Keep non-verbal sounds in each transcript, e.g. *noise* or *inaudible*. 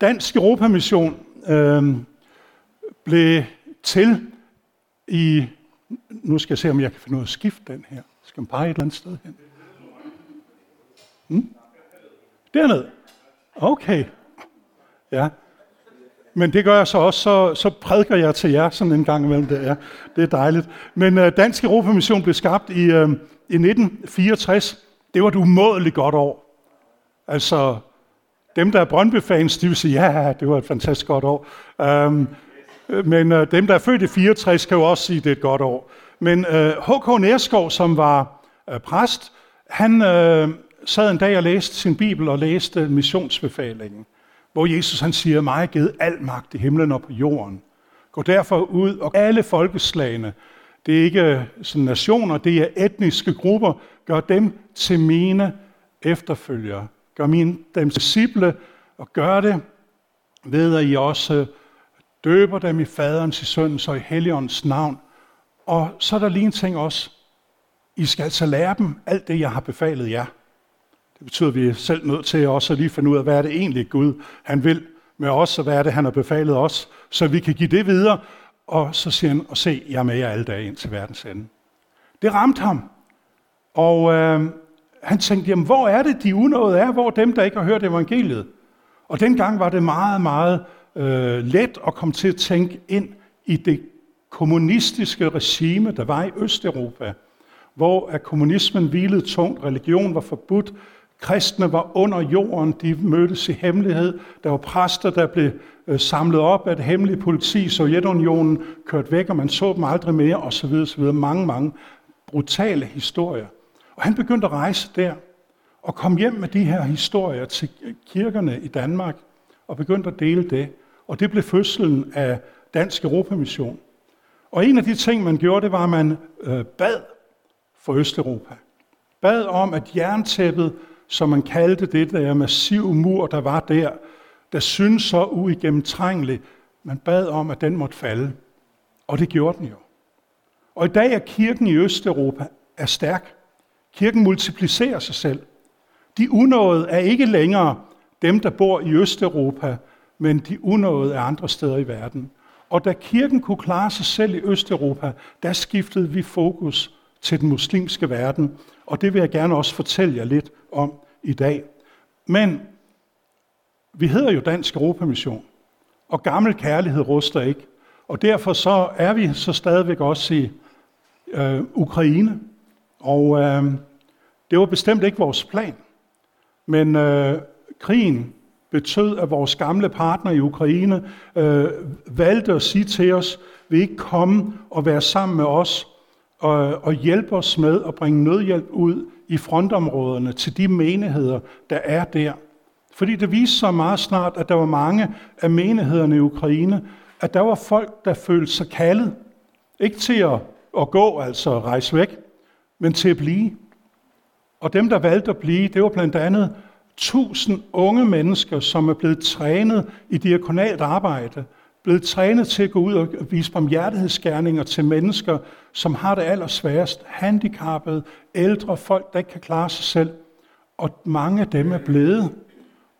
Dansk Europamission øh, blev til i... Nu skal jeg se, om jeg kan finde noget at skifte den her. Skal man pege et eller andet sted hen? Hmm? Dernede. Okay. Ja. Men det gør jeg så også, så, så prædiker jeg til jer sådan en gang imellem. Det er, det er dejligt. Men øh, Dansk Europamission blev skabt i, øh, i 1964. Det var et umådeligt godt år. Altså, dem, der er Brøndby-fans, de vil sige, ja, det var et fantastisk godt år. Um, men øh, dem, der er født i 64, kan jo også sige, at det er et godt år. Men øh, uh, H.K. Nærskov, som var øh, præst, han øh, sad en dag og læste sin bibel og læste missionsbefalingen, hvor Jesus han siger, mig er givet al magt i himlen og på jorden. Gå derfor ud, og alle folkeslagene, det er ikke øh, sådan nationer, det er etniske grupper, gør dem til mine efterfølgere. Gør mine dem disciple, og gør det ved, at I også øh, døber dem i faderens, i søndens og i helligåndens navn. Og så er der lige en ting også. I skal altså lære dem alt det, jeg har befalet jer. Det betyder, at vi er selv nødt til også at lige finde ud af, hvad er det egentlig Gud han vil med os, og hvad er det, han har befalet os, så vi kan give det videre. Og så siger han, og se, jeg er med jer alle dage ind til verdens ende. Det ramte ham. Og øh, han tænkte, jamen hvor er det, de unåede er? Hvor er dem, der ikke har hørt evangeliet? Og dengang var det meget, meget øh, let at komme til at tænke ind i det kommunistiske regime, der var i Østeuropa, hvor at kommunismen hvilede tungt, religion var forbudt, Kristne var under jorden, de mødtes i hemmelighed. Der var præster, der blev øh, samlet op af det hemmelige politi. Sovjetunionen kørt væk, og man så dem aldrig mere, osv. osv. Mange, mange brutale historier. Og han begyndte at rejse der, og kom hjem med de her historier til kirkerne i Danmark, og begyndte at dele det. Og det blev fødslen af Dansk Europamission. Og en af de ting, man gjorde, det var, at man øh, bad for Østeuropa. Bad om, at jerntæppet som man kaldte det der massive mur, der var der, der syntes så uigennemtrængelig. Man bad om, at den måtte falde. Og det gjorde den jo. Og i dag er kirken i Østeuropa er stærk. Kirken multiplicerer sig selv. De unåede er ikke længere dem, der bor i Østeuropa, men de unåede er andre steder i verden. Og da kirken kunne klare sig selv i Østeuropa, der skiftede vi fokus til den muslimske verden, og det vil jeg gerne også fortælle jer lidt om i dag. Men vi hedder jo Dansk Europamission, og gammel kærlighed ruster ikke. Og derfor så er vi så stadigvæk også i øh, Ukraine. Og øh, det var bestemt ikke vores plan. Men øh, krigen betød, at vores gamle partner i Ukraine øh, valgte at sige til os, vil ikke komme og være sammen med os og, og hjælpe os med at bringe nødhjælp ud i frontområderne til de menigheder, der er der. Fordi det viste sig meget snart, at der var mange af menighederne i Ukraine, at der var folk, der følte sig kaldet. Ikke til at, at gå, altså rejse væk, men til at blive. Og dem, der valgte at blive, det var blandt andet tusind unge mennesker, som er blevet trænet i diakonalt arbejde, blevet trænet til at gå ud og vise barmhjertighedsgerninger til mennesker, som har det allersværest, handicappede, ældre folk, der ikke kan klare sig selv. Og mange af dem er blevet,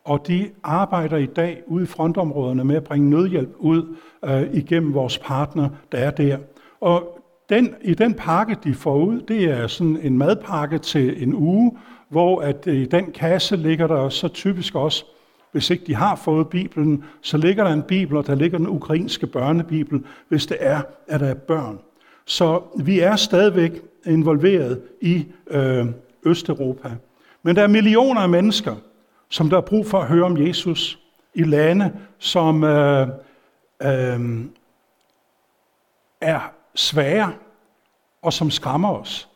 og de arbejder i dag ude i frontområderne med at bringe nødhjælp ud øh, igennem vores partner, der er der. Og den, i den pakke, de får ud, det er sådan en madpakke til en uge, hvor at øh, i den kasse ligger der så typisk også hvis ikke de har fået Bibelen, så ligger der en Bibel, og der ligger den ukrainske børnebibel, hvis det er, at der er børn. Så vi er stadigvæk involveret i øh, Østeuropa. Men der er millioner af mennesker, som der er brug for at høre om Jesus i lande, som øh, øh, er svære og som skræmmer os.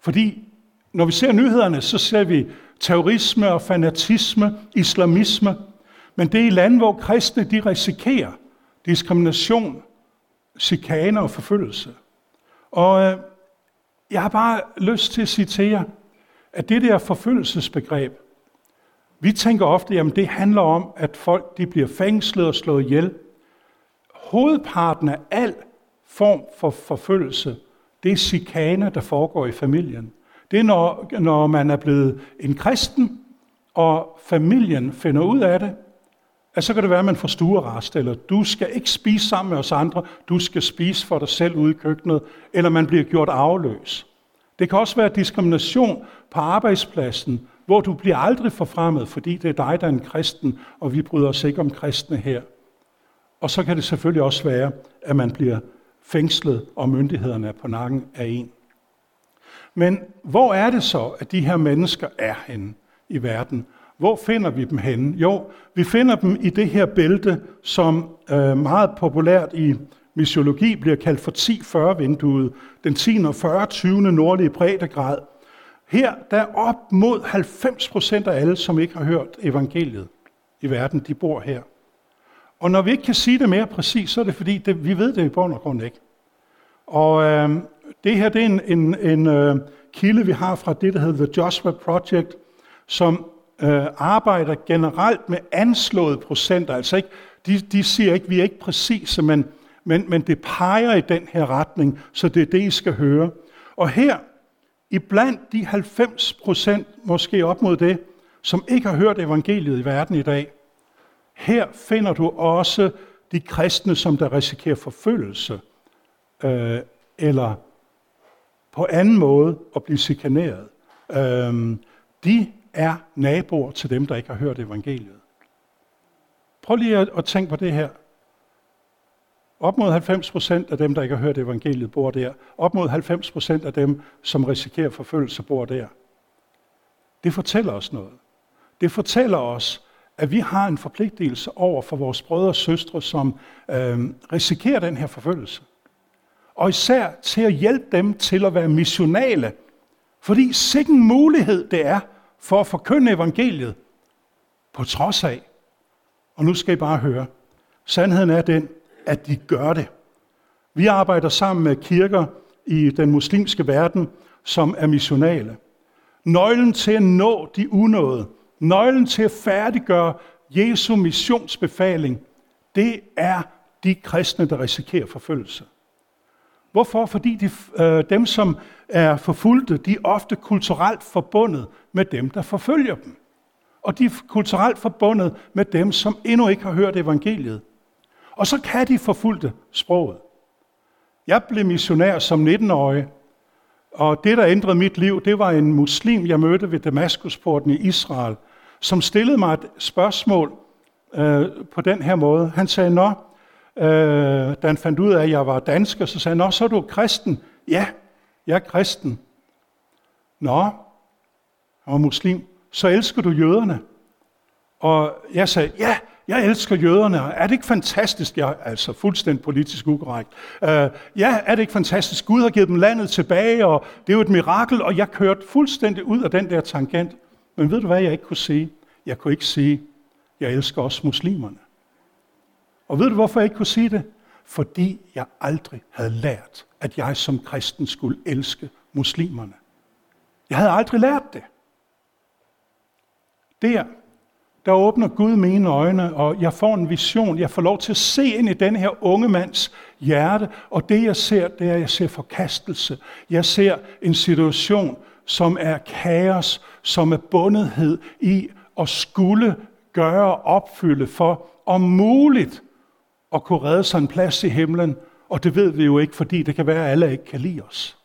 Fordi når vi ser nyhederne, så ser vi terrorisme og fanatisme, islamisme, men det er i lande, hvor kristne de risikerer diskrimination, chikane og forfølgelse. Og øh, jeg har bare lyst til at sige at det der forfølgelsesbegreb, vi tænker ofte, at det handler om, at folk de bliver fængslet og slået ihjel. Hovedparten af al form for forfølgelse, det er chikane, der foregår i familien. Det er, når, når man er blevet en kristen, og familien finder ud af det, at så kan det være, at man får stuerast, eller du skal ikke spise sammen med os andre, du skal spise for dig selv ude i køkkenet, eller man bliver gjort afløs. Det kan også være diskrimination på arbejdspladsen, hvor du bliver aldrig forfremmet, fordi det er dig, der er en kristen, og vi bryder os ikke om kristne her. Og så kan det selvfølgelig også være, at man bliver fængslet, og myndighederne er på nakken af en. Men hvor er det så, at de her mennesker er henne i verden? Hvor finder vi dem henne? Jo, vi finder dem i det her bælte, som øh, meget populært i missiologi bliver kaldt for 10-40-vinduet, den 10. og 40. 20. nordlige breddegrad. Her der er op mod 90 procent af alle, som ikke har hørt evangeliet i verden, de bor her. Og når vi ikke kan sige det mere præcis, så er det fordi, det, vi ved det i bund og grund ikke. Og øh, det her det er en, en, en øh, kilde, vi har fra det, der hedder The Joshua Project, som øh, arbejder generelt med anslået procenter. Altså ikke, de, de siger ikke, vi er ikke præcise, men, men, men det peger i den her retning, så det er det, I skal høre. Og her, iblandt de 90 procent, måske op mod det, som ikke har hørt evangeliet i verden i dag, her finder du også de kristne, som der risikerer forfølgelse, øh, eller på anden måde at blive chikaneret. Øh, de er naboer til dem, der ikke har hørt evangeliet. Prøv lige at, at tænke på det her. Op mod 90 procent af dem, der ikke har hørt evangeliet, bor der. Op mod 90 procent af dem, som risikerer forfølgelse, bor der. Det fortæller os noget. Det fortæller os, at vi har en forpligtelse over for vores brødre og søstre, som øh, risikerer den her forfølgelse. Og især til at hjælpe dem til at være missionale. Fordi sikken mulighed det er for at forkynde evangeliet på trods af. Og nu skal I bare høre. Sandheden er den, at de gør det. Vi arbejder sammen med kirker i den muslimske verden, som er missionale. Nøglen til at nå de unåede, nøglen til at færdiggøre Jesu missionsbefaling, det er de kristne, der risikerer forfølgelse. Hvorfor? Fordi de, øh, dem, som er forfulgte, de er ofte kulturelt forbundet med dem, der forfølger dem. Og de er kulturelt forbundet med dem, som endnu ikke har hørt evangeliet. Og så kan de forfulgte sproget. Jeg blev missionær som 19-årig, og det, der ændrede mit liv, det var en muslim, jeg mødte ved Damaskusporten i Israel, som stillede mig et spørgsmål øh, på den her måde. Han sagde, Nå, øh, da han fandt ud af, at jeg var dansker, så sagde han, Nå, så er du kristen. Ja, jeg er kristen. Nå, han var muslim. Så elsker du jøderne. Og jeg sagde, ja, jeg elsker jøderne. Er det ikke fantastisk? Jeg er altså fuldstændig politisk ukorrekt. Uh, ja, er det ikke fantastisk? Gud har givet dem landet tilbage, og det er jo et mirakel, og jeg kørte fuldstændig ud af den der tangent. Men ved du hvad, jeg ikke kunne sige? Jeg kunne ikke sige, jeg elsker også muslimerne. Og ved du, hvorfor jeg ikke kunne sige det? Fordi jeg aldrig havde lært, at jeg som kristen skulle elske muslimerne. Jeg havde aldrig lært det. Der, der åbner Gud mine øjne, og jeg får en vision. Jeg får lov til at se ind i den her unge mands hjerte, og det jeg ser, det er, at jeg ser forkastelse. Jeg ser en situation, som er kaos, som er bundethed i at skulle gøre opfylde for om muligt at kunne redde sig en plads i himlen, og det ved vi jo ikke, fordi det kan være, at alle ikke kan lide os.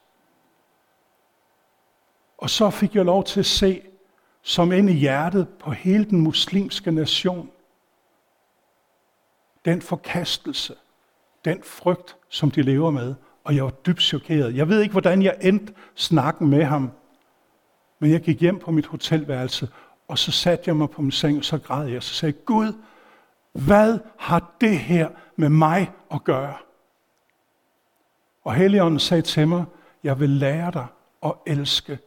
Og så fik jeg lov til at se, som ind i hjertet på hele den muslimske nation, den forkastelse, den frygt, som de lever med. Og jeg var dybt chokeret. Jeg ved ikke, hvordan jeg endte snakken med ham. Men jeg gik hjem på mit hotelværelse, og så satte jeg mig på min seng, og så græd jeg. Så sagde jeg, Gud, hvad har det her med mig at gøre? Og Helligånden sagde til mig, jeg vil lære dig at elske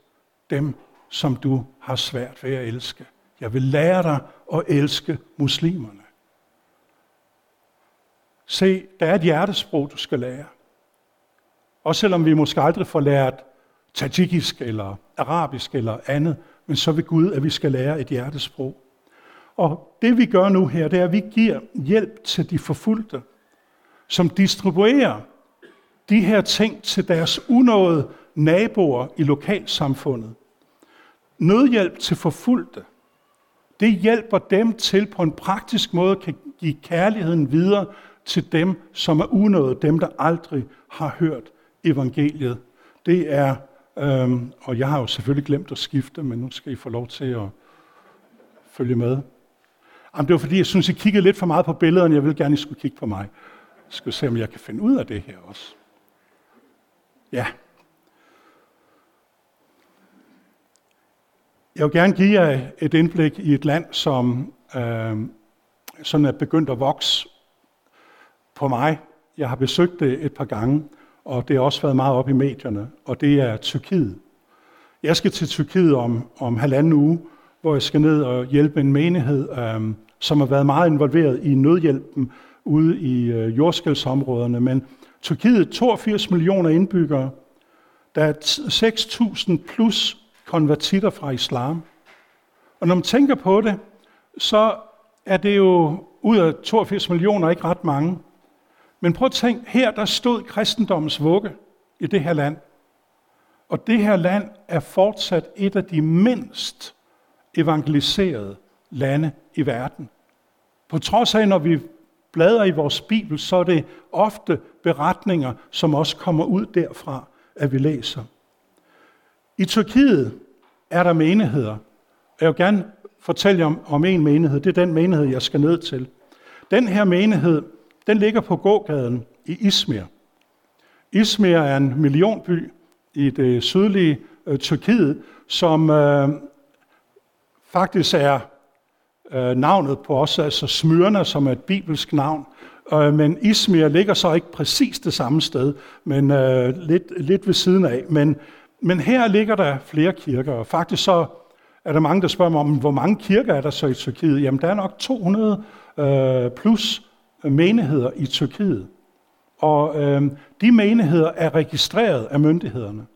dem, som du har svært ved at elske. Jeg vil lære dig at elske muslimerne. Se, der er et hjertesprog, du skal lære. Også selvom vi måske aldrig får lært tajikisk eller arabisk eller andet, men så vil Gud, at vi skal lære et hjertesprog. Og det vi gør nu her, det er, at vi giver hjælp til de forfulgte, som distribuerer de her ting til deres unåede naboer i lokalsamfundet. Nødhjælp til forfulgte, Det hjælper dem til på en praktisk måde kan give kærligheden videre til dem, som er unåede, dem, der aldrig har hørt evangeliet. Det er, øhm, og jeg har jo selvfølgelig glemt at skifte, men nu skal I få lov til at følge med. Jamen, det var fordi, jeg synes, I kiggede lidt for meget på billederne. Jeg vil gerne, I skulle kigge på mig. Jeg skal se, om jeg kan finde ud af det her også. Ja. Jeg vil gerne give jer et indblik i et land, som øh, sådan er begyndt at vokse på mig. Jeg har besøgt det et par gange, og det har også været meget op i medierne, og det er Tyrkiet. Jeg skal til Tyrkiet om, om halvanden uge, hvor jeg skal ned og hjælpe en menighed, øh, som har været meget involveret i nødhjælpen ude i øh, jordskældsområderne. Men Tyrkiet, 82 millioner indbyggere, der er 6.000 plus konvertitter fra islam. Og når man tænker på det, så er det jo ud af 82 millioner ikke ret mange. Men prøv at tænk, her der stod kristendommens vugge i det her land. Og det her land er fortsat et af de mindst evangeliserede lande i verden. På trods af, når vi bladrer i vores Bibel, så er det ofte beretninger, som også kommer ud derfra, at vi læser. I Tyrkiet er der menigheder. Jeg vil gerne fortælle jer om, om en menighed. Det er den menighed, jeg skal ned til. Den her menighed, den ligger på gågaden i Izmir. Izmir er en millionby i det sydlige øh, Tyrkiet, som øh, faktisk er øh, navnet på os, altså Smyrna, som er et bibelsk navn. Øh, men Izmir ligger så ikke præcis det samme sted, men øh, lidt, lidt ved siden af. Men, men her ligger der flere kirker, og faktisk så er der mange, der spørger mig om, hvor mange kirker er der så i Tyrkiet? Jamen, der er nok 200 øh, plus menigheder i Tyrkiet. Og øh, de menigheder er registreret af myndighederne.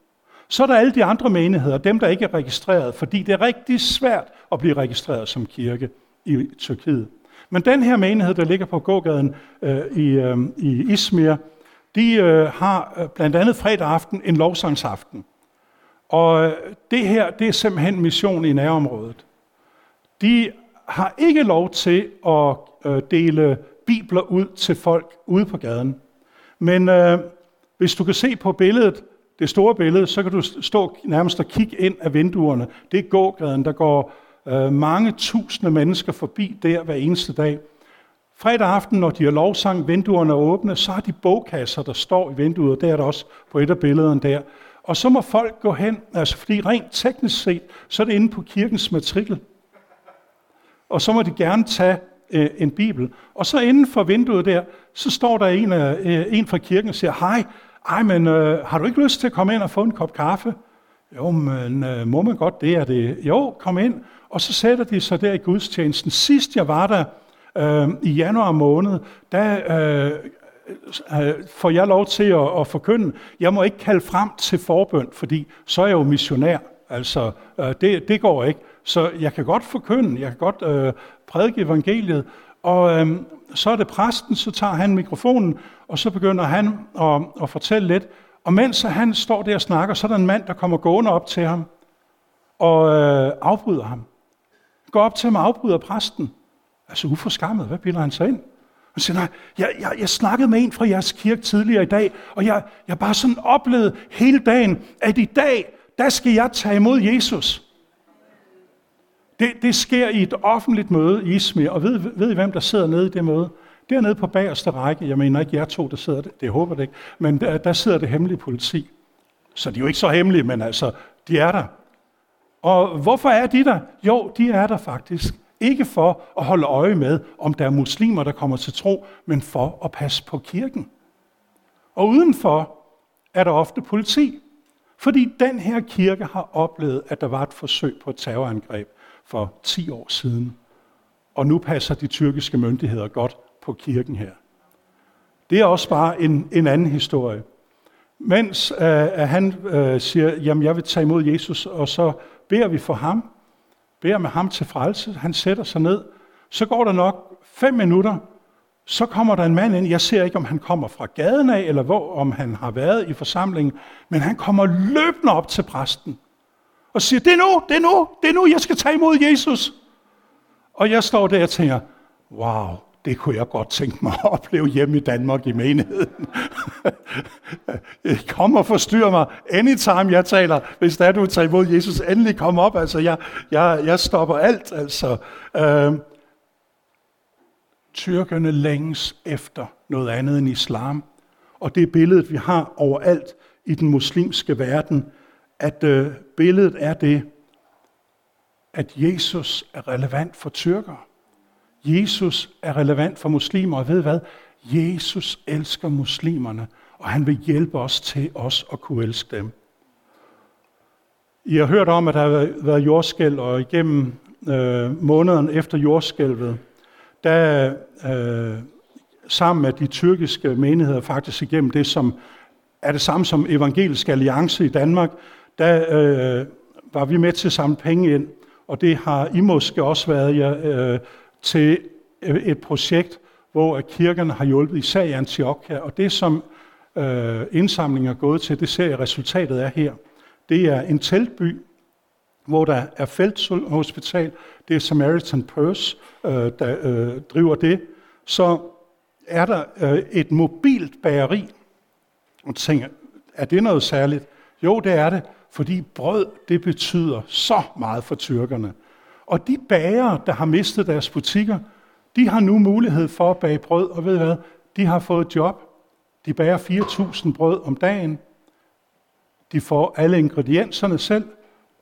Så er der alle de andre menigheder, dem der ikke er registreret, fordi det er rigtig svært at blive registreret som kirke i Tyrkiet. Men den her menighed, der ligger på gågaden øh, i, øh, i Izmir, de øh, har øh, blandt andet fredag aften en lovsangsaften. Og øh, det her, det er simpelthen mission i nærområdet. De har ikke lov til at øh, dele bibler ud til folk ude på gaden. Men øh, hvis du kan se på billedet, det store billede, så kan du stå nærmest og kigge ind af vinduerne. Det er gågaden, der går øh, mange tusinde mennesker forbi der hver eneste dag. Fredag aften, når de har lovsang, vinduerne er åbne, så har de bogkasser, der står i vinduet. Der er der også på et af billederne der. Og så må folk gå hen, altså fordi rent teknisk set, så er det inde på kirkens matrikel. Og så må de gerne tage øh, en bibel. Og så inden for vinduet der, så står der en, øh, en fra kirken og siger, hej, ej, men øh, har du ikke lyst til at komme ind og få en kop kaffe? Jo, men øh, må man godt det? Er det? Jo, kom ind. Og så sætter de sig der i gudstjenesten. Sidst jeg var der øh, i januar måned, der øh, øh, får jeg lov til at, at forkynde. Jeg må ikke kalde frem til forbøn, fordi så er jeg jo missionær. Altså, øh, det, det går ikke. Så jeg kan godt forkynde, jeg kan godt øh, prædike evangeliet, og øh, så er det præsten, så tager han mikrofonen, og så begynder han at, at fortælle lidt. Og mens han står der og snakker, så er der en mand, der kommer gående op til ham og øh, afbryder ham. Går op til ham og afbryder præsten. Altså uforskammet, hvad bilder han sig ind? Han siger, nej, jeg, jeg, jeg snakkede med en fra jeres kirke tidligere i dag, og jeg, jeg bare sådan oplevede hele dagen, at i dag, der skal jeg tage imod Jesus. Det, det sker i et offentligt møde i Ismir, og ved, ved I, hvem der sidder nede i det møde? Dernede på bagerste række, jeg mener ikke jer to, der sidder der, det håber det ikke, men der, der sidder det hemmelige politi. Så de er jo ikke så hemmelige, men altså, de er der. Og hvorfor er de der? Jo, de er der faktisk. Ikke for at holde øje med, om der er muslimer, der kommer til tro, men for at passe på kirken. Og udenfor er der ofte politi. Fordi den her kirke har oplevet, at der var et forsøg på et terrorangreb for 10 år siden. Og nu passer de tyrkiske myndigheder godt på kirken her. Det er også bare en, en anden historie. Mens øh, han øh, siger, jamen jeg vil tage imod Jesus, og så beder vi for ham, beder med ham til frelse, han sætter sig ned, så går der nok fem minutter, så kommer der en mand ind, jeg ser ikke, om han kommer fra gaden af, eller hvor, om han har været i forsamlingen, men han kommer løbende op til præsten, og siger, det er nu, det er nu, det er nu, jeg skal tage imod Jesus. Og jeg står der og tænker, wow, det kunne jeg godt tænke mig at opleve hjemme i Danmark i menigheden. *laughs* kom og forstyr mig anytime jeg taler. Hvis der er, du tager imod Jesus, endelig kom op. Altså, jeg, jeg, jeg stopper alt. Altså, øh, tyrkerne længes efter noget andet end islam. Og det er billedet, vi har overalt i den muslimske verden, at øh, billedet er det, at Jesus er relevant for tyrkere. Jesus er relevant for muslimer, og ved hvad? Jesus elsker muslimerne, og han vil hjælpe os til os at kunne elske dem. I har hørt om, at der har været jordskælv, og igennem øh, måneden efter jordskælvet, der øh, sammen med de tyrkiske menigheder faktisk igennem det, som er det samme som Evangelisk Alliance i Danmark, der øh, var vi med til at samle penge ind, og det har I måske også været ja, øh, til øh, et projekt, hvor kirkerne har hjulpet især i Antiochia, og det som øh, indsamlingen er gået til, det ser jeg resultatet af her. Det er en teltby, hvor der er felthospital, det er Samaritan Purse, øh, der øh, driver det. Så er der øh, et mobilt bageri, og tænker, er det noget særligt? Jo, det er det, fordi brød, det betyder så meget for tyrkerne. Og de bager, der har mistet deres butikker, de har nu mulighed for at bage brød, og ved hvad? De har fået job. De bager 4.000 brød om dagen. De får alle ingredienserne selv.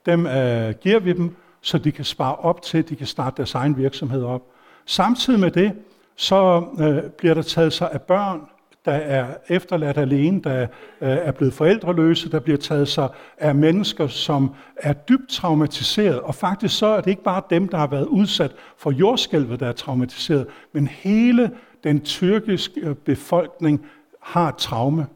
Dem øh, giver vi dem, så de kan spare op til, at de kan starte deres egen virksomhed op. Samtidig med det, så øh, bliver der taget sig af børn, der er efterladt alene, der øh, er blevet forældreløse, der bliver taget sig af mennesker, som er dybt traumatiseret. Og faktisk så er det ikke bare dem, der har været udsat for jordskælvet, der er traumatiseret, men hele den tyrkiske øh, befolkning har traume.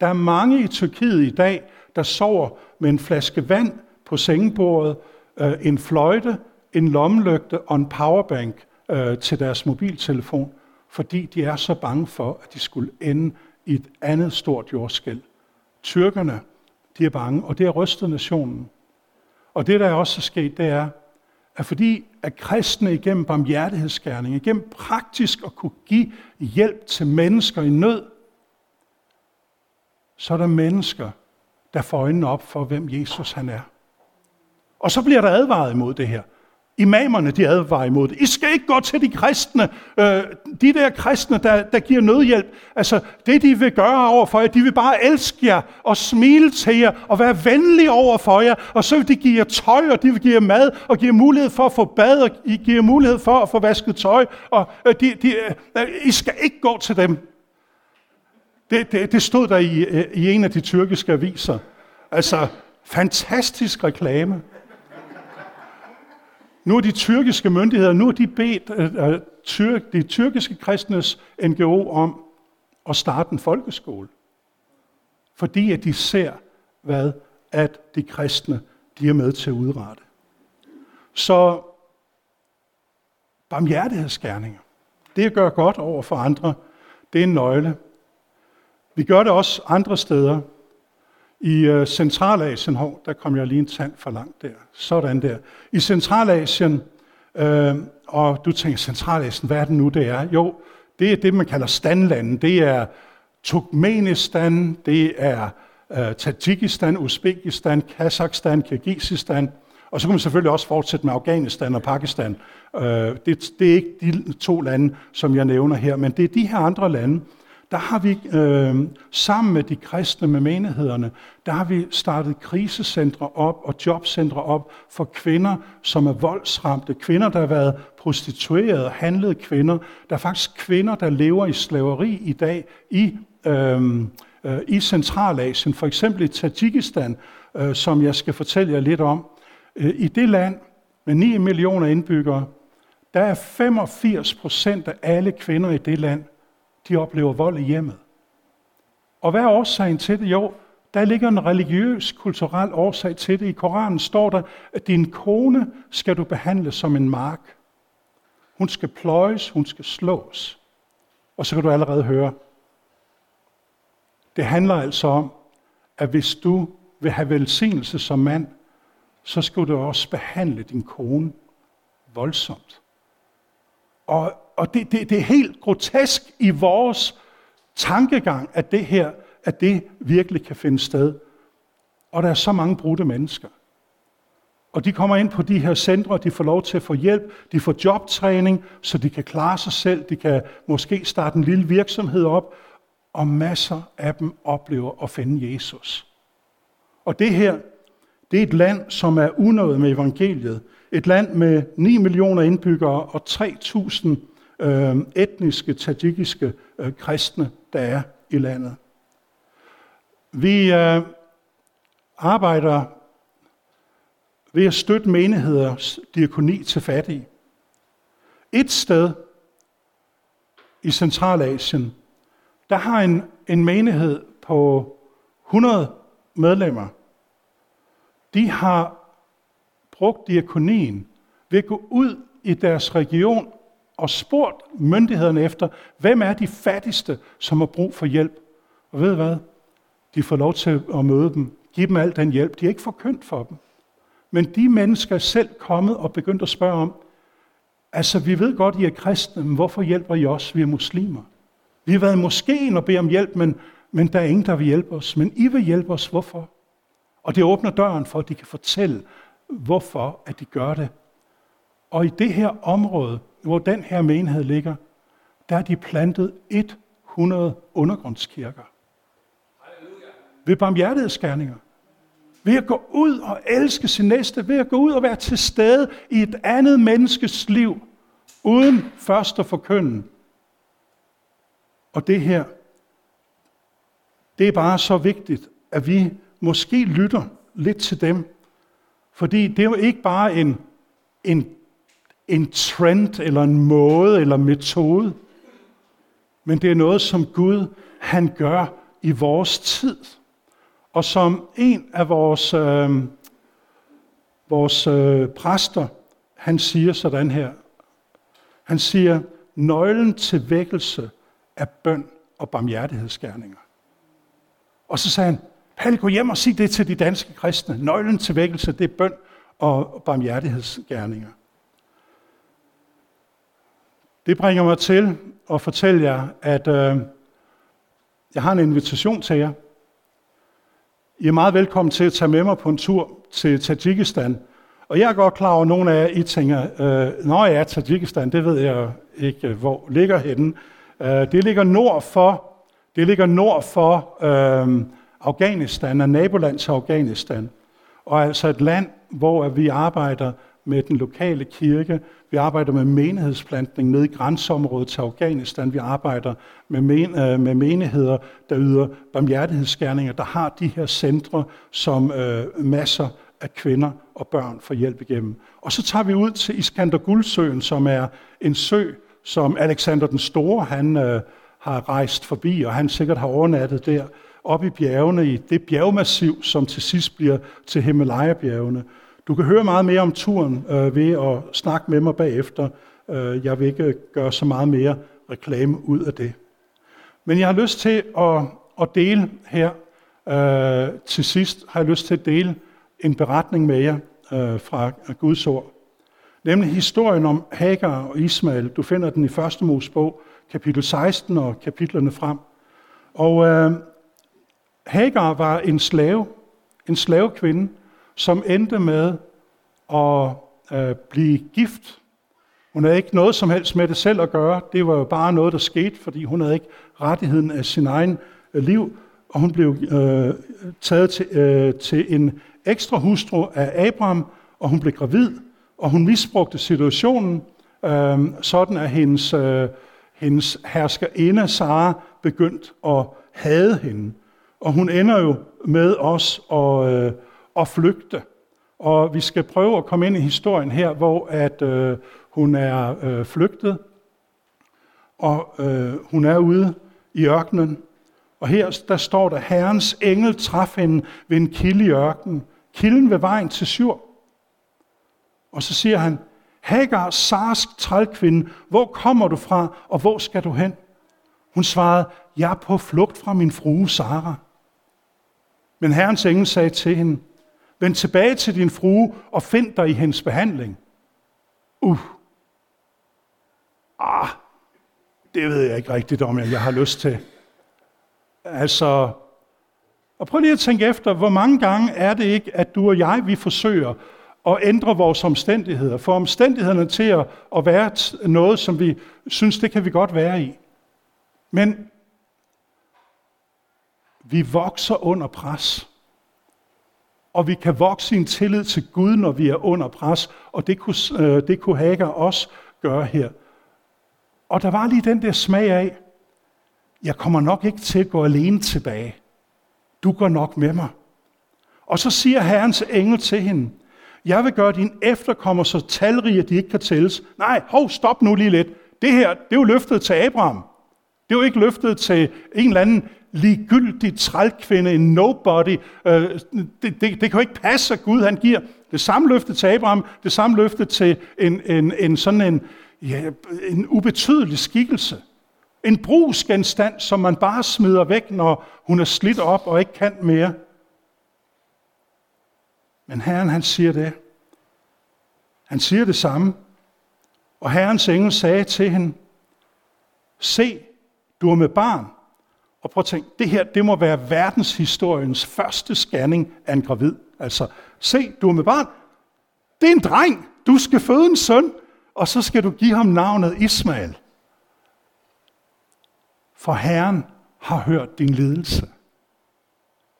Der er mange i Tyrkiet i dag, der sover med en flaske vand på sengebordet, øh, en fløjte, en lommelygte og en powerbank øh, til deres mobiltelefon fordi de er så bange for, at de skulle ende i et andet stort jordskæld. Tyrkerne, de er bange, og det har rystet nationen. Og det, der også er sket, det er, at fordi at kristne igennem barmhjertighedsgærning, igennem praktisk at kunne give hjælp til mennesker i nød, så er der mennesker, der får øjnene op for, hvem Jesus han er. Og så bliver der advaret imod det her. Imamerne, de advarer imod det. I skal ikke gå til de kristne, øh, de der kristne, der, der giver nødhjælp. Altså, det de vil gøre over for jer, de vil bare elske jer og smile til jer og være venlige over for jer. Og så vil de give jer tøj, og de vil give jer mad og give jer mulighed for at få bad, og I giver mulighed for at få vasket tøj. Og øh, de, de, øh, øh, I skal ikke gå til dem. Det, det, det stod der i, øh, i en af de tyrkiske aviser. Altså, fantastisk reklame. Nu er de tyrkiske myndigheder, nu er de bedt øh, øh tyr, de tyrkiske kristnes NGO om at starte en folkeskole. Fordi at de ser, hvad at de kristne de er med til at udrette. Så barmhjertighedsgerninger, det at gøre godt over for andre, det er en nøgle. Vi gør det også andre steder. I øh, Centralasien, hov, der kom jeg lige en tand for langt der. Sådan der. I Centralasien, øh, og du tænker, Centralasien, hvad er det nu, det er? Jo, det er det, man kalder standlanden. Det er Turkmenistan, det er øh, Tajikistan, Uzbekistan, Kazakhstan, Kirgisistan, og så kan man selvfølgelig også fortsætte med Afghanistan og Pakistan. Øh, det, det er ikke de to lande, som jeg nævner her, men det er de her andre lande, der har vi øh, sammen med de kristne med menighederne, der har vi startet krisecentre op og jobcentre op for kvinder, som er voldsramte, kvinder, der har været prostituerede, handlede kvinder. Der er faktisk kvinder, der lever i slaveri i dag i, øh, øh, i Centralasien, for eksempel i Tajikistan, øh, som jeg skal fortælle jer lidt om. Øh, I det land med 9 millioner indbyggere, der er 85 procent af alle kvinder i det land de oplever vold i hjemmet. Og hvad er årsagen til det? Jo, der ligger en religiøs, kulturel årsag til det. I Koranen står der, at din kone skal du behandle som en mark. Hun skal pløjes, hun skal slås. Og så kan du allerede høre, det handler altså om, at hvis du vil have velsignelse som mand, så skal du også behandle din kone voldsomt. Og, og det, det, det er helt grotesk i vores tankegang, at det her, at det virkelig kan finde sted. Og der er så mange brudte mennesker. Og de kommer ind på de her centre, de får lov til at få hjælp, de får jobtræning, så de kan klare sig selv, de kan måske starte en lille virksomhed op, og masser af dem oplever at finde Jesus. Og det her, det er et land, som er unået med evangeliet. Et land med 9 millioner indbyggere og 3.000 øh, etniske, tajikiske øh, kristne, der er i landet. Vi øh, arbejder ved at støtte menigheders diakoni til fattige. Et sted i Centralasien, der har en, en menighed på 100 medlemmer. De har brugt diakonien ved at gå ud i deres region og spurgt myndighederne efter, hvem er de fattigste, som har brug for hjælp. Og ved hvad? De får lov til at møde dem, Giv dem al den hjælp. De er ikke forkyndt for dem. Men de mennesker er selv kommet og begyndt at spørge om, altså vi ved godt, I er kristne, men hvorfor hjælper I os? Vi er muslimer. Vi har været i moskeen og bedt om hjælp, men, men der er ingen, der vil hjælpe os. Men I vil hjælpe os. Hvorfor? Og det åbner døren for, at de kan fortælle, hvorfor at de gør det. Og i det her område, hvor den her menighed ligger, der er de plantet 100 undergrundskirker. Ved barmhjertighedsgerninger. Ved at gå ud og elske sin næste. Ved at gå ud og være til stede i et andet menneskes liv. Uden først at forkynde. Og det her, det er bare så vigtigt, at vi måske lytter lidt til dem. Fordi det er jo ikke bare en, en, en trend, eller en måde, eller metode. Men det er noget, som Gud, han gør i vores tid. Og som en af vores, øh, vores øh, præster, han siger sådan her. Han siger, nøglen til vækkelse er bøn og barmhjertighedsgerninger. Og så sagde han, Palle, gå hjem og sig det til de danske kristne. Nøglen til vækkelse, det er bøn og barmhjertighedsgerninger. Det bringer mig til at fortælle jer, at øh, jeg har en invitation til jer. I er meget velkommen til at tage med mig på en tur til Tajikistan. Og jeg er godt klar over, at nogle af jer I tænker, øh, når jeg er Tajikistan, det ved jeg ikke, øh, hvor ligger henne. Øh, det ligger nord for, det ligger nord for øh, Afghanistan, og naboland til Afghanistan. Og altså et land, hvor vi arbejder med den lokale kirke. Vi arbejder med menighedsplantning nede i grænseområdet til Afghanistan. Vi arbejder med, men, øh, med menigheder, der yder barmhjertighedsgerninger, der har de her centre, som øh, masser af kvinder og børn får hjælp igennem. Og så tager vi ud til Iskander Guldsøen, som er en sø, som Alexander den Store han, øh, har rejst forbi, og han sikkert har overnattet der op i bjergene, i det bjergmassiv, som til sidst bliver til Himalaya-bjergene. Du kan høre meget mere om turen øh, ved at snakke med mig bagefter. Øh, jeg vil ikke gøre så meget mere reklame ud af det. Men jeg har lyst til at, at dele her øh, til sidst, har jeg lyst til at dele en beretning med jer øh, fra Guds ord. Nemlig historien om Hagar og Ismael. Du finder den i 1. Mosebog, kapitel 16 og kapitlerne frem. Og øh, Hagar var en slave, en slavekvinde, som endte med at øh, blive gift. Hun havde ikke noget som helst med det selv at gøre. Det var jo bare noget, der skete, fordi hun havde ikke rettigheden af sin egen øh, liv. Og hun blev øh, taget til, øh, til en ekstra hustru af Abraham, og hun blev gravid, og hun misbrugte situationen, øh, sådan at hendes, øh, hendes herskerinde Sara begyndte at hade hende. Og hun ender jo med os at, øh, at flygte. Og vi skal prøve at komme ind i historien her, hvor at øh, hun er øh, flygtet, og øh, hun er ude i ørkenen. Og her der står der, Herrens engel traf hende ved en kilde i ørkenen. Kilden ved vejen til Syr. Og så siger han, Hagar, sarsk trælkvinde, hvor kommer du fra, og hvor skal du hen? Hun svarede, jeg er på flugt fra min frue Sara. Men Herrens engel sagde til hende, vend tilbage til din frue og find dig i hendes behandling. Uh. ah, det ved jeg ikke rigtigt om, jeg har lyst til. Altså, og prøv lige at tænke efter, hvor mange gange er det ikke, at du og jeg, vi forsøger at ændre vores omstændigheder, få omstændighederne til at, at være noget, som vi synes, det kan vi godt være i. Men vi vokser under pres. Og vi kan vokse i en tillid til Gud, når vi er under pres. Og det kunne, øh, det kunne Hager også gøre her. Og der var lige den der smag af, jeg kommer nok ikke til at gå alene tilbage. Du går nok med mig. Og så siger Herrens engel til hende, jeg vil gøre din efterkommer så talrige, at de ikke kan tælles. Nej, hov, stop nu lige lidt. Det her, det er jo løftet til Abraham. Det er jo ikke løftet til en eller anden ligegyldig trælkvinde, en nobody. Øh, det, det, det kan jo ikke passe, at Gud han giver det samme løfte til Abraham, det samme løfte til en, en, en sådan en, ja, en ubetydelig skikkelse. En brugsgenstand, som man bare smider væk, når hun er slidt op og ikke kan mere. Men Herren han siger det. Han siger det samme. Og Herrens engel sagde til hende, se, du er med barn. Og prøv at tænke, det her det må være verdenshistoriens første scanning af en gravid. Altså, se, du er med barn. Det er en dreng. Du skal føde en søn, og så skal du give ham navnet Ismael. For Herren har hørt din lidelse.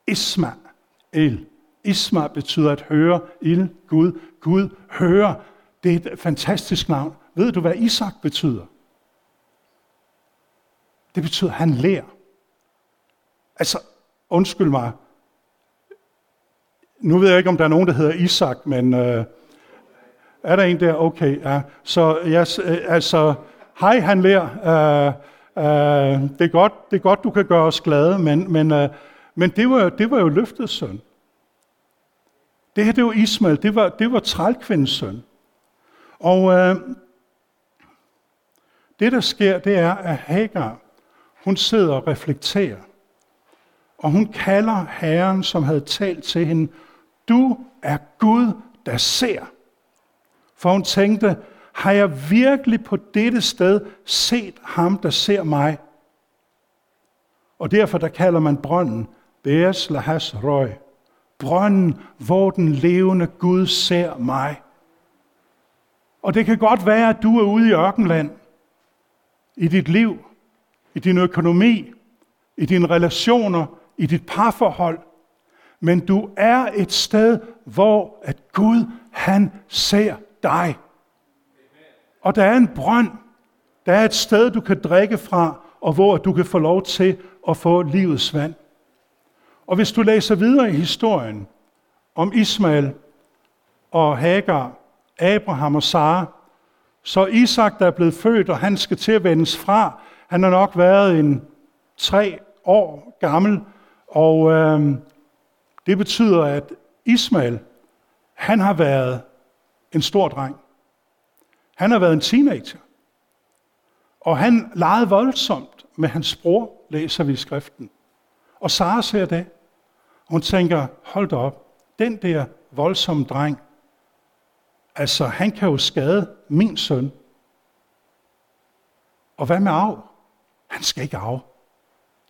Ismael. Isma betyder at høre, il, Gud. Gud hører. Det er et fantastisk navn. Ved du, hvad Isak betyder? Det betyder, at han lærer. Altså, undskyld mig. Nu ved jeg ikke, om der er nogen, der hedder Isak, men øh, er der en der? Okay, ja. Så yes, øh, altså, hej, han lærer. Øh, øh, det, er godt, det er godt, du kan gøre os glade, men, men, øh, men det, var, det var jo løftets søn. Det her, det var Ismael, det var, det var trælkvindens søn. Og øh, det, der sker, det er, at Hagar, hun sidder og reflekterer. Og hun kalder Herren, som havde talt til hende, du er Gud, der ser. For hun tænkte, har jeg virkelig på dette sted set ham, der ser mig? Og derfor der kalder man brønden Beres Lahas Røg. Brønden, hvor den levende Gud ser mig. Og det kan godt være, at du er ude i ørkenland i dit liv, i din økonomi, i dine relationer, i dit parforhold. Men du er et sted, hvor at Gud, han ser dig. Og der er en brønd. Der er et sted, du kan drikke fra, og hvor du kan få lov til at få livets vand. Og hvis du læser videre i historien om Ismael og Hagar, Abraham og Sara, så Isak, der er blevet født, og han skal til at vendes fra, han har nok været en tre år gammel, og øh, det betyder, at Ismael, han har været en stor dreng. Han har været en teenager. Og han legede voldsomt med hans bror, læser vi i skriften. Og Sara ser det. Hun tænker, hold da op, den der voldsomme dreng, altså han kan jo skade min søn. Og hvad med arv? Han skal ikke af.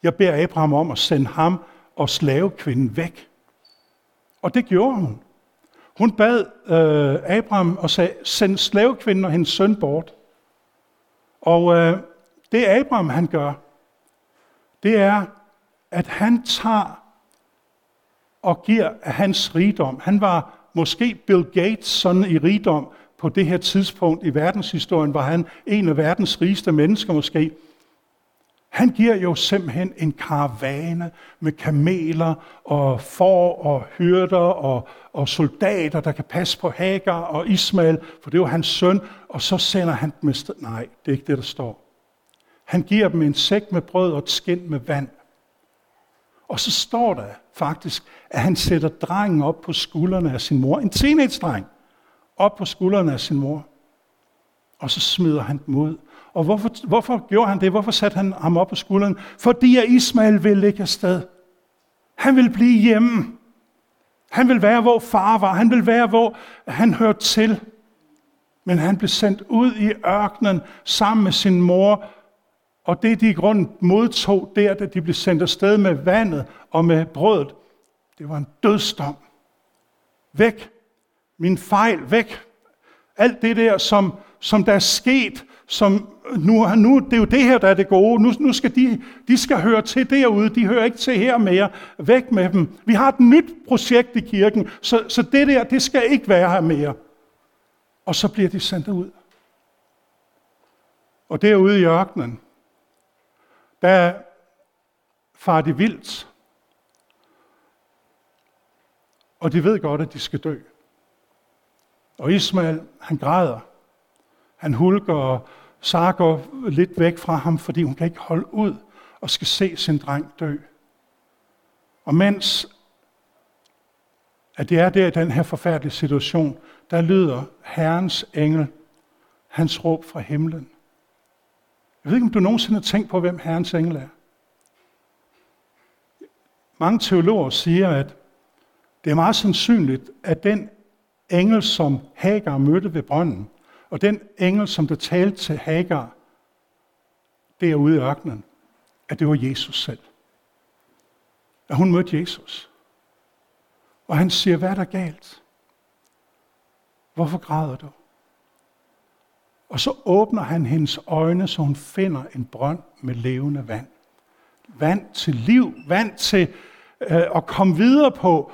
Jeg beder Abraham om at sende ham og slavekvinden væk. Og det gjorde hun. Hun bad øh, Abraham og sagde, send slavekvinden og hendes søn bort. Og øh, det Abraham han gør, det er, at han tager og giver af hans rigdom. Han var måske Bill Gates sådan i rigdom på det her tidspunkt i verdenshistorien, var han en af verdens rigeste mennesker måske. Han giver jo simpelthen en karavane med kameler og får og hyrder og, og soldater, der kan passe på Hagar og Ismael, for det var hans søn, og så sender han dem sted. Nej, det er ikke det, der står. Han giver dem en sæk med brød og et skind med vand. Og så står der faktisk, at han sætter drengen op på skuldrene af sin mor. En teenage-dreng. Op på skuldrene af sin mor. Og så smider han dem ud. Og hvorfor, hvorfor gjorde han det? Hvorfor satte han ham op på skulderen? Fordi at Ismael ville ikke afsted. Han ville blive hjemme. Han ville være, hvor far var. Han ville være, hvor han hørte til. Men han blev sendt ud i ørkenen sammen med sin mor, og det de i grunden modtog der, da de blev sendt afsted med vandet og med brødet, det var en dødsdom. Væk. Min fejl, væk. Alt det der, som, som der er sket, som nu, nu, det er jo det her, der er det gode. Nu, nu skal de, de skal høre til derude. De hører ikke til her mere. Væk med dem. Vi har et nyt projekt i kirken, så, så det der, det skal ikke være her mere. Og så bliver de sendt ud. Og derude i ørkenen, der far de vildt. Og de ved godt, at de skal dø. Og Ismael, han græder. Han hulker, og Sara går lidt væk fra ham, fordi hun kan ikke holde ud og skal se sin dreng dø. Og mens at det er der i den her forfærdelige situation, der lyder Herrens engel, hans råb fra himlen. Jeg ved ikke, om du nogensinde har tænkt på, hvem Herrens engel er. Mange teologer siger, at det er meget sandsynligt, at den engel, som Hagar mødte ved brønden, og den engel, som der talte til Hagar derude i ørkenen, at det var Jesus selv. At hun mødte Jesus. Og han siger, hvad er der galt? Hvorfor græder du? Og så åbner han hendes øjne, så hun finder en brønd med levende vand. Vand til liv, vand til øh, at komme videre på.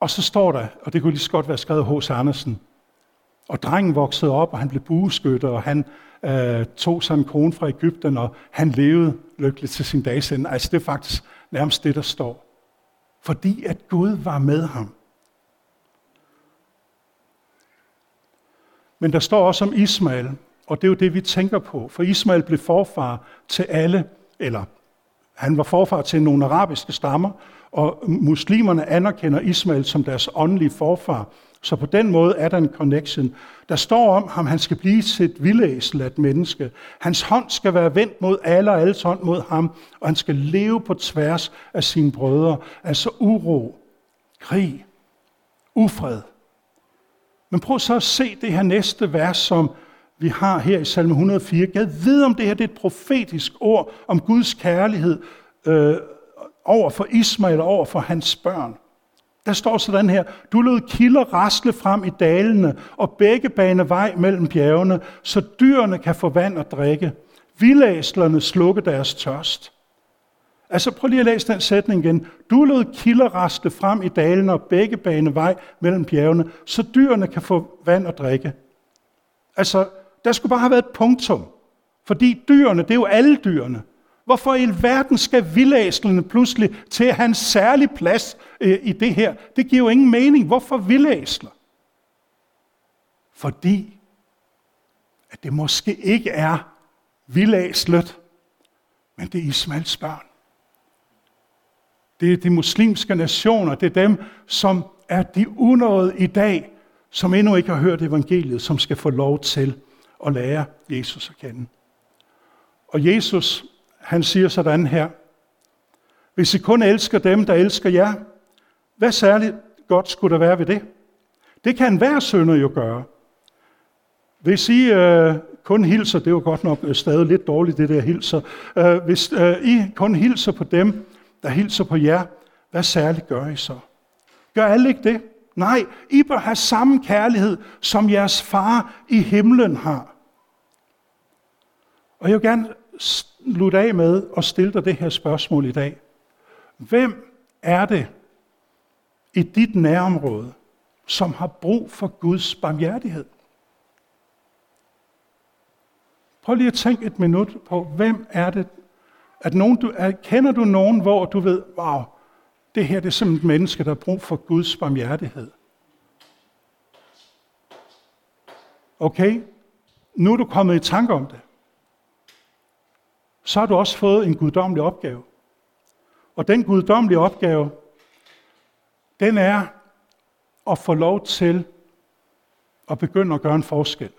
Og så står der, og det kunne lige så godt være skrevet hos Andersen, og drengen voksede op, og han blev bueskytter, og han øh, tog sig en kone fra Ægypten, og han levede lykkeligt til sin dages ende. Altså det er faktisk nærmest det, der står. Fordi at Gud var med ham. Men der står også om Ismael, og det er jo det, vi tænker på. For Ismael blev forfar til alle, eller han var forfar til nogle arabiske stammer, og muslimerne anerkender Ismael som deres åndelige forfar. Så på den måde er der en connection. Der står om ham, han skal blive til et vildæsel af et menneske. Hans hånd skal være vendt mod alle, og alles hånd mod ham, og han skal leve på tværs af sine brødre. Altså uro, krig, ufred. Men prøv så at se det her næste vers, som vi har her i salme 104. Jeg ved, om det her det er et profetisk ord om Guds kærlighed øh, over for Ismael og over for hans børn. Der står sådan her, du lod kilder rasle frem i dalene, og begge bane vej mellem bjergene, så dyrene kan få vand at drikke. Vildæslerne slukke deres tørst. Altså prøv lige at læse den sætning igen. Du lod kilder rasle frem i dalene, og begge bane vej mellem bjergene, så dyrene kan få vand at drikke. Altså, der skulle bare have været et punktum. Fordi dyrene, det er jo alle dyrene. Hvorfor i verden skal vildæslerne pludselig til at have en særlig plads øh, i det her? Det giver jo ingen mening. Hvorfor vildæsler? Fordi at det måske ikke er vildæslet, men det er Ismaels børn. Det er de muslimske nationer, det er dem, som er de unåede i dag, som endnu ikke har hørt evangeliet, som skal få lov til at lære Jesus at kende. Og Jesus han siger sådan her. Hvis I kun elsker dem, der elsker jer, hvad særligt godt skulle der være ved det? Det kan hver sønder jo gøre. Hvis I øh, kun hilser, det var godt nok øh, stadig lidt dårligt, det der hilser. Øh, hvis øh, I kun hilser på dem, der hilser på jer, hvad særligt gør I så? Gør alle ikke det? Nej, I bør have samme kærlighed, som jeres far i himlen har. Og jeg vil gerne slutte af med at stille dig det her spørgsmål i dag. Hvem er det i dit nærområde, som har brug for Guds barmhjertighed? Prøv lige at tænke et minut på, hvem er det? At nogen, du, er, kender du nogen, hvor du ved, wow, det her det er simpelthen et menneske, der har brug for Guds barmhjertighed? Okay, nu er du kommet i tanke om det så har du også fået en guddommelig opgave. Og den guddommelige opgave, den er at få lov til at begynde at gøre en forskel.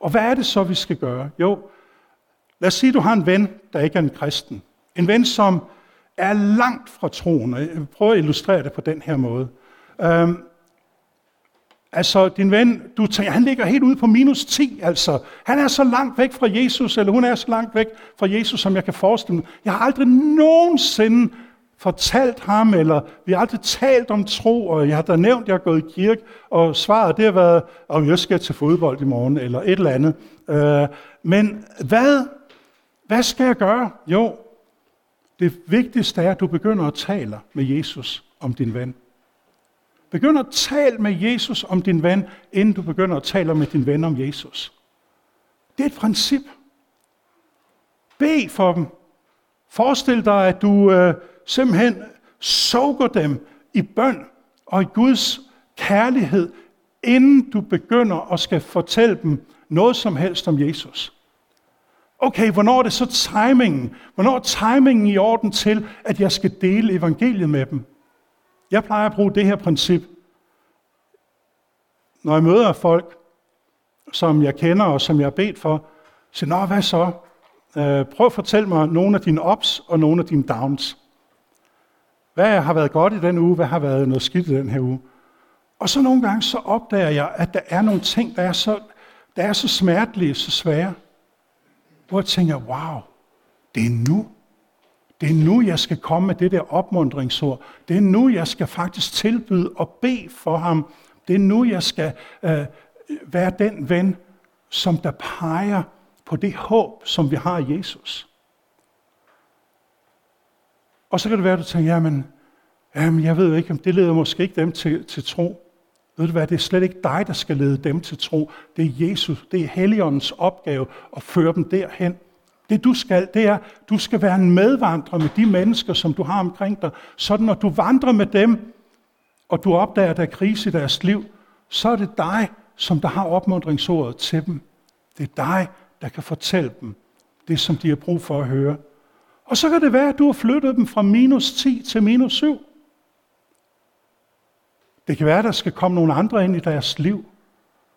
Og hvad er det så, vi skal gøre? Jo, lad os sige, at du har en ven, der ikke er en kristen. En ven, som er langt fra troen. Jeg prøver at illustrere det på den her måde. Øhm, Altså, din ven, du tænker, han ligger helt ude på minus 10, altså. Han er så langt væk fra Jesus, eller hun er så langt væk fra Jesus, som jeg kan forestille mig. Jeg har aldrig nogensinde fortalt ham, eller vi har aldrig talt om tro, og jeg har da nævnt, at jeg har gået i kirke, og svaret det har været, om jeg skal til fodbold i morgen, eller et eller andet. Øh, men hvad, hvad skal jeg gøre? Jo, det vigtigste er, at du begynder at tale med Jesus om din ven. Begynd at tale med Jesus om din ven, inden du begynder at tale med din ven om Jesus. Det er et princip. Bed for dem. Forestil dig, at du øh, simpelthen sover dem i bøn og i Guds kærlighed, inden du begynder at skal fortælle dem noget som helst om Jesus. Okay, hvornår er det så timingen? Hvornår er timingen i orden til, at jeg skal dele evangeliet med dem? Jeg plejer at bruge det her princip. Når jeg møder folk, som jeg kender og som jeg har bedt for, så nå, hvad så? Øh, prøv at fortælle mig nogle af dine ups og nogle af dine downs. Hvad har været godt i den uge? Hvad har været noget skidt i den her uge? Og så nogle gange så opdager jeg, at der er nogle ting, der er så, der er så smertelige, så svære. Hvor jeg tænker, wow, det er nu. Det er nu, jeg skal komme med det der opmundringsord. Det er nu, jeg skal faktisk tilbyde og bede for ham. Det er nu, jeg skal øh, være den ven, som der peger på det håb, som vi har i Jesus. Og så kan det være, at du tænker, jamen, jamen jeg ved ikke, om det leder måske ikke dem til, til tro. Ved du hvad, det er slet ikke dig, der skal lede dem til tro. Det er Jesus, det er Helligåndens opgave at føre dem derhen. Det du skal, det er, du skal være en medvandrer med de mennesker, som du har omkring dig. Sådan når du vandrer med dem, og du opdager, at der er krise i deres liv, så er det dig, som der har opmundringsordet til dem. Det er dig, der kan fortælle dem det, som de har brug for at høre. Og så kan det være, at du har flyttet dem fra minus 10 til minus 7. Det kan være, at der skal komme nogle andre ind i deres liv.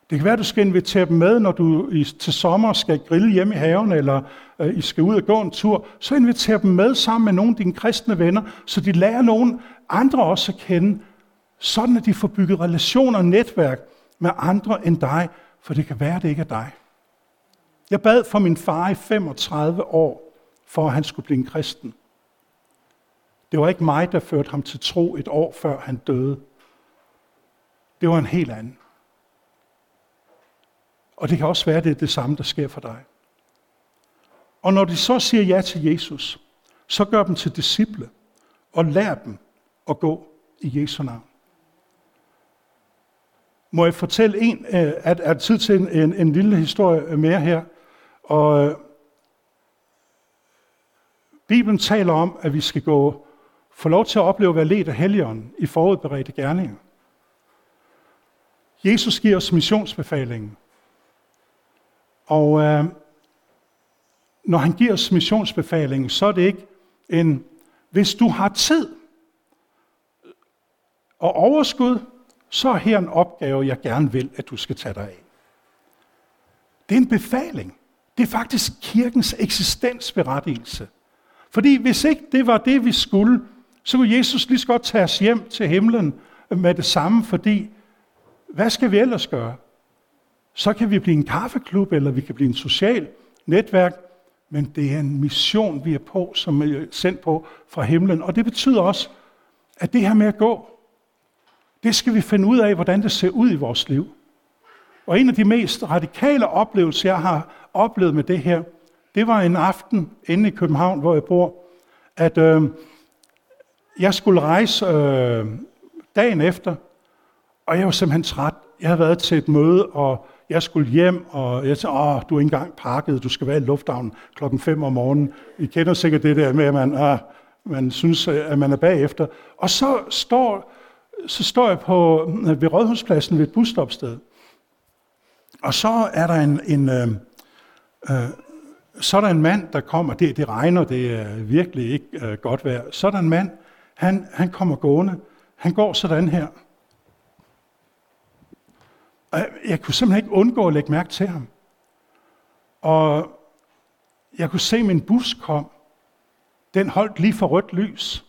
Det kan være, at du skal invitere dem med, når du til sommer skal grille hjemme i haven, eller øh, I skal ud og gå en tur. Så inviter dem med sammen med nogle af dine kristne venner, så de lærer nogle andre også at kende, sådan at de får bygget relationer og netværk med andre end dig, for det kan være, at det ikke er dig. Jeg bad for min far i 35 år, for at han skulle blive en kristen. Det var ikke mig, der førte ham til tro et år før han døde. Det var en helt anden. Og det kan også være, at det er det samme, der sker for dig. Og når de så siger ja til Jesus, så gør dem til disciple og lær dem at gå i Jesu navn. Må jeg fortælle en, øh, at er tid til en, en, en lille historie mere her. Og øh, Bibelen taler om, at vi skal gå, få lov til at opleve at være ledt af Helligånden i forudberedte gerninger. Jesus giver os missionsbefalingen. Og øh, når han giver os missionsbefalingen, så er det ikke en, hvis du har tid og overskud, så er her en opgave, jeg gerne vil, at du skal tage dig af. Det er en befaling. Det er faktisk kirkens eksistensberettigelse. Fordi hvis ikke det var det, vi skulle, så kunne Jesus lige så godt tage os hjem til himlen med det samme, fordi hvad skal vi ellers gøre? Så kan vi blive en kaffeklub, eller vi kan blive en social netværk, men det er en mission, vi er på, som er sendt på fra himlen. Og det betyder også, at det her med at gå, det skal vi finde ud af, hvordan det ser ud i vores liv. Og en af de mest radikale oplevelser, jeg har oplevet med det her, det var en aften inde i København, hvor jeg bor, at øh, jeg skulle rejse øh, dagen efter, og jeg var simpelthen træt. Jeg havde været til et møde, og jeg skulle hjem, og jeg sagde, åh, du er ikke engang pakket, du skal være i lufthavnen klokken 5 om morgenen. I kender sikkert det der med, at man, ah, man synes, at man er bagefter. Og så står, så står jeg på, øh, ved Rådhuspladsen ved et busstopsted. Og så er der en, en øh, øh, så er der en mand, der kommer, det, det regner, det er virkelig ikke øh, godt vejr. Så er der en mand, han, han kommer gående, han går sådan her. Og jeg, jeg kunne simpelthen ikke undgå at lægge mærke til ham. Og jeg kunne se, at min bus kom. Den holdt lige for rødt lys.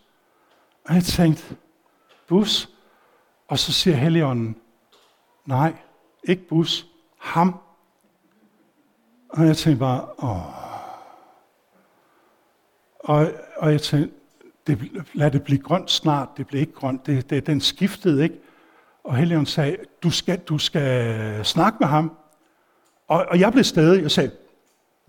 Og jeg tænkte, bus. Og så siger Helligånden, Nej, ikke bus. Ham. Og jeg tænkte bare, åh. Og, og jeg tænkte, det, lad det blive grønt snart. Det blev ikke grønt. Det, det, den skiftede ikke. Og Helion sagde, du skal, du skal snakke med ham. Og, og jeg blev stadig og sagde,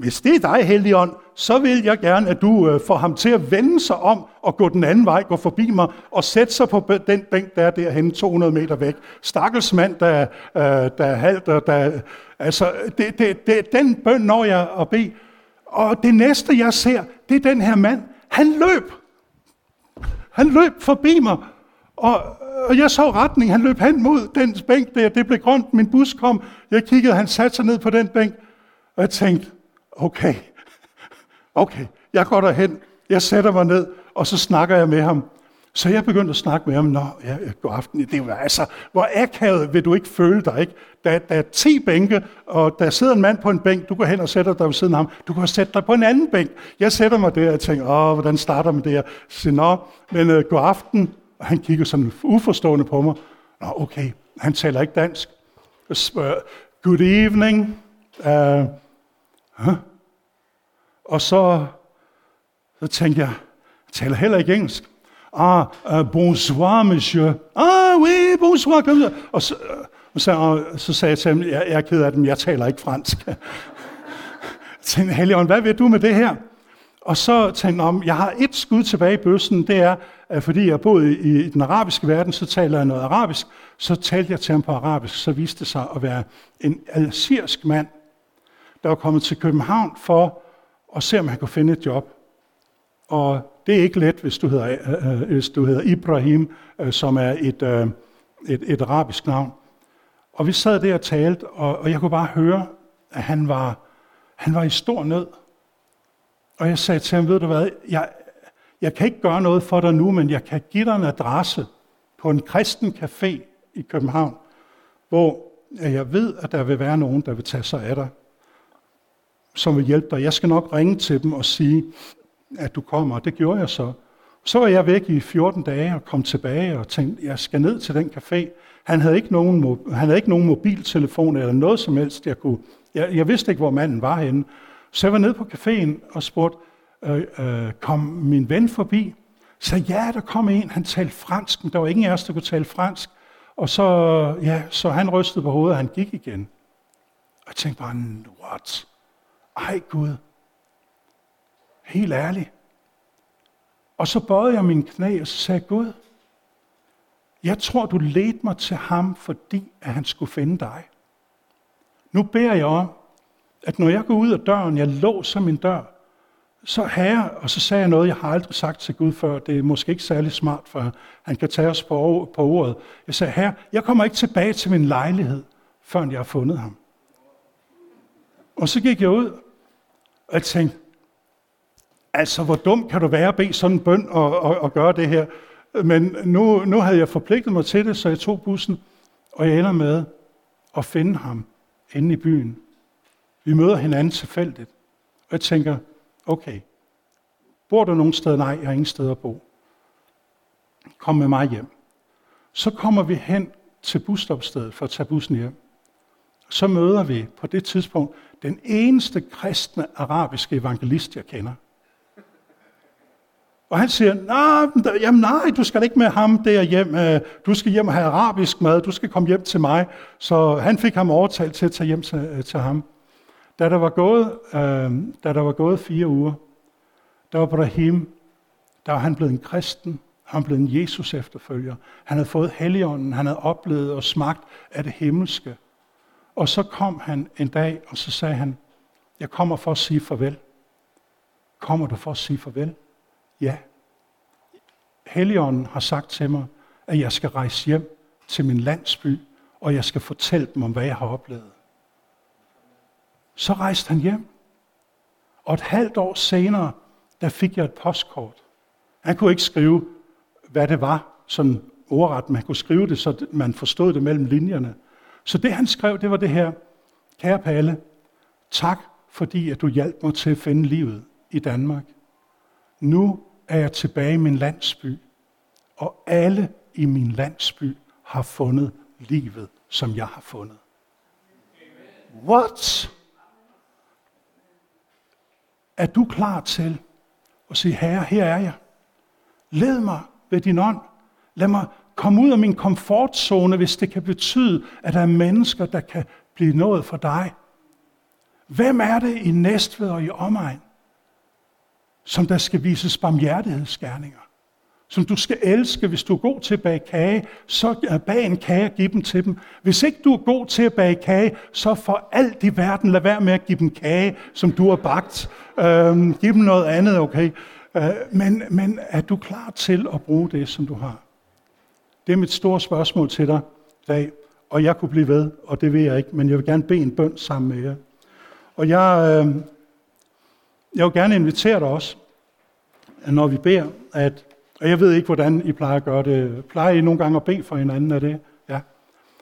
hvis det er dig, Helligånd, så vil jeg gerne, at du øh, får ham til at vende sig om og gå den anden vej, gå forbi mig og sætte sig på den bænk, der er derhen 200 meter væk. Stakkels mand, der, øh, der er halvt, og der, altså, det, det, det, den bøn når jeg at bede. Og det næste, jeg ser, det er den her mand. Han løb. Han løb forbi mig. Og, og jeg så retning. Han løb hen mod den bænk der. Det blev grønt. Min bus kom. Jeg kiggede, han satte sig ned på den bænk. Og jeg tænkte, okay, okay, jeg går derhen, jeg sætter mig ned, og så snakker jeg med ham. Så jeg begyndte at snakke med ham, nå, ja, god aften, det var altså, hvor akavet vil du ikke føle dig, ikke? Der, der er 10 bænke, og der sidder en mand på en bænk, du går hen og sætter dig ved siden af ham, du kan sætte dig på en anden bænk. Jeg sætter mig der og tænker, åh, hvordan starter man det her? Så, nå, men øh, god aften, og han kigger sådan uforstående på mig. Nå, okay, han taler ikke dansk. Så, Spørger, good evening, uh, Huh? Og så, så tænkte jeg, jeg taler heller ikke engelsk. Ah, uh, bonsoir, monsieur. Ah, oui, bonsoir. Kom og så, og så, og så sagde jeg til ham, jeg, jeg er ked af dem, jeg taler ikke fransk. jeg *laughs* tænkte, hvad vil du med det her? Og så tænkte jeg, jeg har et skud tilbage i bøssen, det er, at fordi jeg boede i, i den arabiske verden, så taler jeg noget arabisk. Så talte jeg til ham på arabisk, så viste det sig at være en algerisk mand, der var kommet til København for at se, om han kunne finde et job. Og det er ikke let, hvis du hedder, øh, øh, hvis du hedder Ibrahim, øh, som er et, øh, et, et arabisk navn. Og vi sad der og talte, og, og jeg kunne bare høre, at han var, han var i stor nød. Og jeg sagde til ham, ved du hvad, jeg, jeg kan ikke gøre noget for dig nu, men jeg kan give dig en adresse på en kristen café i København, hvor jeg ved, at der vil være nogen, der vil tage sig af dig som vil hjælpe dig. Jeg skal nok ringe til dem og sige, at du kommer. Og det gjorde jeg så. Så var jeg væk i 14 dage og kom tilbage og tænkte, jeg skal ned til den café. Han havde ikke nogen, han havde ikke nogen mobiltelefon eller noget som helst, jeg kunne. Jeg, jeg vidste ikke, hvor manden var henne. Så jeg var nede på caféen og spurgte, øh, øh, kom min ven forbi? Så ja, der kom en, han talte fransk, men der var ingen af os, der kunne tale fransk. Og så, ja, så han rystede på hovedet, og han gik igen. Og jeg tænkte bare, what? Ej Gud, helt ærligt. Og så bøjede jeg min knæ og så sagde, Gud, jeg tror, du ledte mig til ham, fordi at han skulle finde dig. Nu beder jeg om, at når jeg går ud af døren, jeg låser min dør, så herre, og så sagde jeg noget, jeg har aldrig sagt til Gud før, det er måske ikke særlig smart, for han kan tage os på, på ordet. Jeg sagde, herre, jeg kommer ikke tilbage til min lejlighed, før jeg har fundet ham. Og så gik jeg ud, og jeg tænkte, altså hvor dum kan du være at bede sådan en bøn og, og, og gøre det her? Men nu, nu havde jeg forpligtet mig til det, så jeg tog bussen, og jeg ender med at finde ham inde i byen. Vi møder hinanden tilfældigt. Og jeg tænker, okay, bor du nogen sted? Nej, jeg har ingen sted at bo. Kom med mig hjem. Så kommer vi hen til busstopstedet for at tage bussen hjem. Så møder vi på det tidspunkt den eneste kristne arabiske evangelist, jeg kender. Og han siger, nej, jamen nej, du skal ikke med ham der hjem. Øh, du skal hjem og have arabisk mad. Du skal komme hjem til mig. Så han fik ham overtalt til at tage hjem til, øh, til ham. Da der, var gået, øh, da der var gået fire uger, der var Brahim, der var han blevet en kristen. Han blev en Jesus efterfølger. Han havde fået helligånden. Han havde oplevet og smagt af det himmelske. Og så kom han en dag, og så sagde han, jeg kommer for at sige farvel. Kommer du for at sige farvel? Ja. Helligånden har sagt til mig, at jeg skal rejse hjem til min landsby, og jeg skal fortælle dem om, hvad jeg har oplevet. Så rejste han hjem. Og et halvt år senere, der fik jeg et postkort. Han kunne ikke skrive, hvad det var, sådan ordret, Man kunne skrive det, så man forstod det mellem linjerne. Så det han skrev, det var det her. Kære Palle, tak fordi at du hjalp mig til at finde livet i Danmark. Nu er jeg tilbage i min landsby, og alle i min landsby har fundet livet som jeg har fundet. What? Er du klar til at sige, herre, her er jeg. Led mig ved din ånd. Lad mig komme ud af min komfortzone, hvis det kan betyde, at der er mennesker, der kan blive nået for dig. Hvem er det i Næstved og i omegn, som der skal vises barmhjertighedsgerninger? Som du skal elske, hvis du er god til at bage kage, så øh, bag en kage og giv dem til dem. Hvis ikke du er god til at bage kage, så for alt i verden lad være med at give dem kage, som du har bagt. Øhm, giv dem noget andet, okay? Øh, men, men er du klar til at bruge det, som du har? Det er mit store spørgsmål til dig i dag. Og jeg kunne blive ved, og det vil jeg ikke, men jeg vil gerne bede en bøn sammen med jer. Og jeg, øh, jeg vil gerne invitere dig også, når vi beder, at, og jeg ved ikke, hvordan I plejer at gøre det. Plejer I nogle gange at bede for hinanden af det? Ja.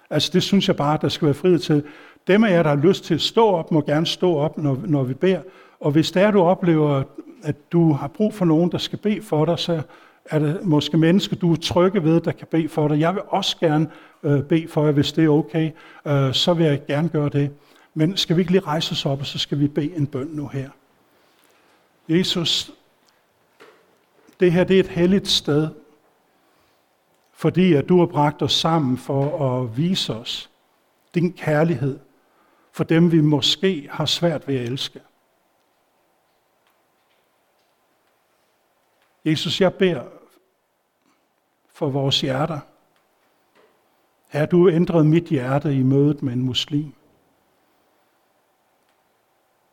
Altså det synes jeg bare, der skal være frihed til. Dem af jer, der har lyst til at stå op, må gerne stå op, når, når vi beder. Og hvis der du oplever, at du har brug for nogen, der skal bede for dig, så er der måske mennesker, du er trygge ved, der kan bede for dig. Jeg vil også gerne øh, bede for jer, hvis det er okay. Øh, så vil jeg gerne gøre det. Men skal vi ikke lige rejse os op, og så skal vi bede en bøn nu her. Jesus, det her det er et helligt sted, fordi at du har bragt os sammen for at vise os din kærlighed for dem, vi måske har svært ved at elske. Jesus, jeg beder for vores hjerter. Er du ændret mit hjerte i mødet med en muslim.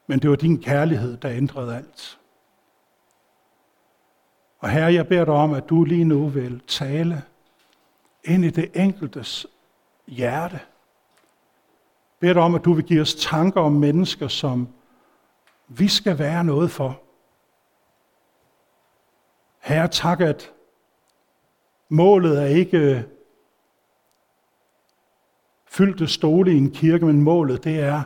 Men det var din kærlighed, der ændrede alt. Og herre, jeg beder dig om, at du lige nu vil tale ind i det enkeltes hjerte. Bed dig om, at du vil give os tanker om mennesker, som vi skal være noget for. Herre, tak, at målet er ikke øh, fyldte stole i en kirke, men målet det er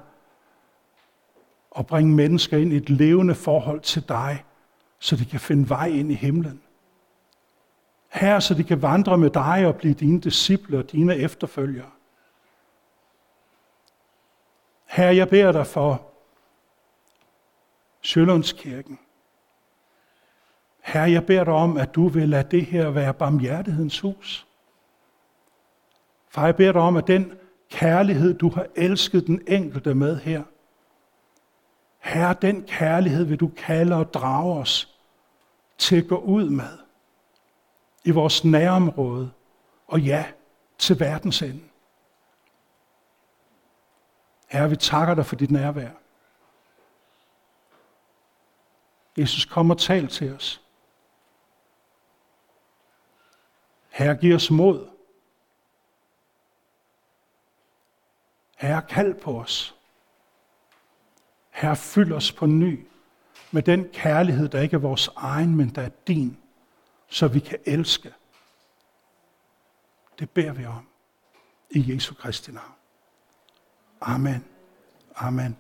at bringe mennesker ind i et levende forhold til dig, så de kan finde vej ind i himlen. Her, så de kan vandre med dig og blive dine disciple og dine efterfølgere. Her, jeg beder dig for Sjølundskirken. Herre, jeg beder dig om, at du vil lade det her være barmhjertighedens hus. Far, jeg beder dig om, at den kærlighed, du har elsket den enkelte med her, Herre, den kærlighed vil du kalde og drage os til at gå ud med i vores nærområde, og ja, til verdens ende. Herre, vi takker dig for dit nærvær. Jesus, kom og tal til os. Herre, giv os mod. Herre, kald på os. Herre, fyld os på ny med den kærlighed, der ikke er vores egen, men der er din, så vi kan elske. Det beder vi om i Jesu Kristi navn. Amen. Amen.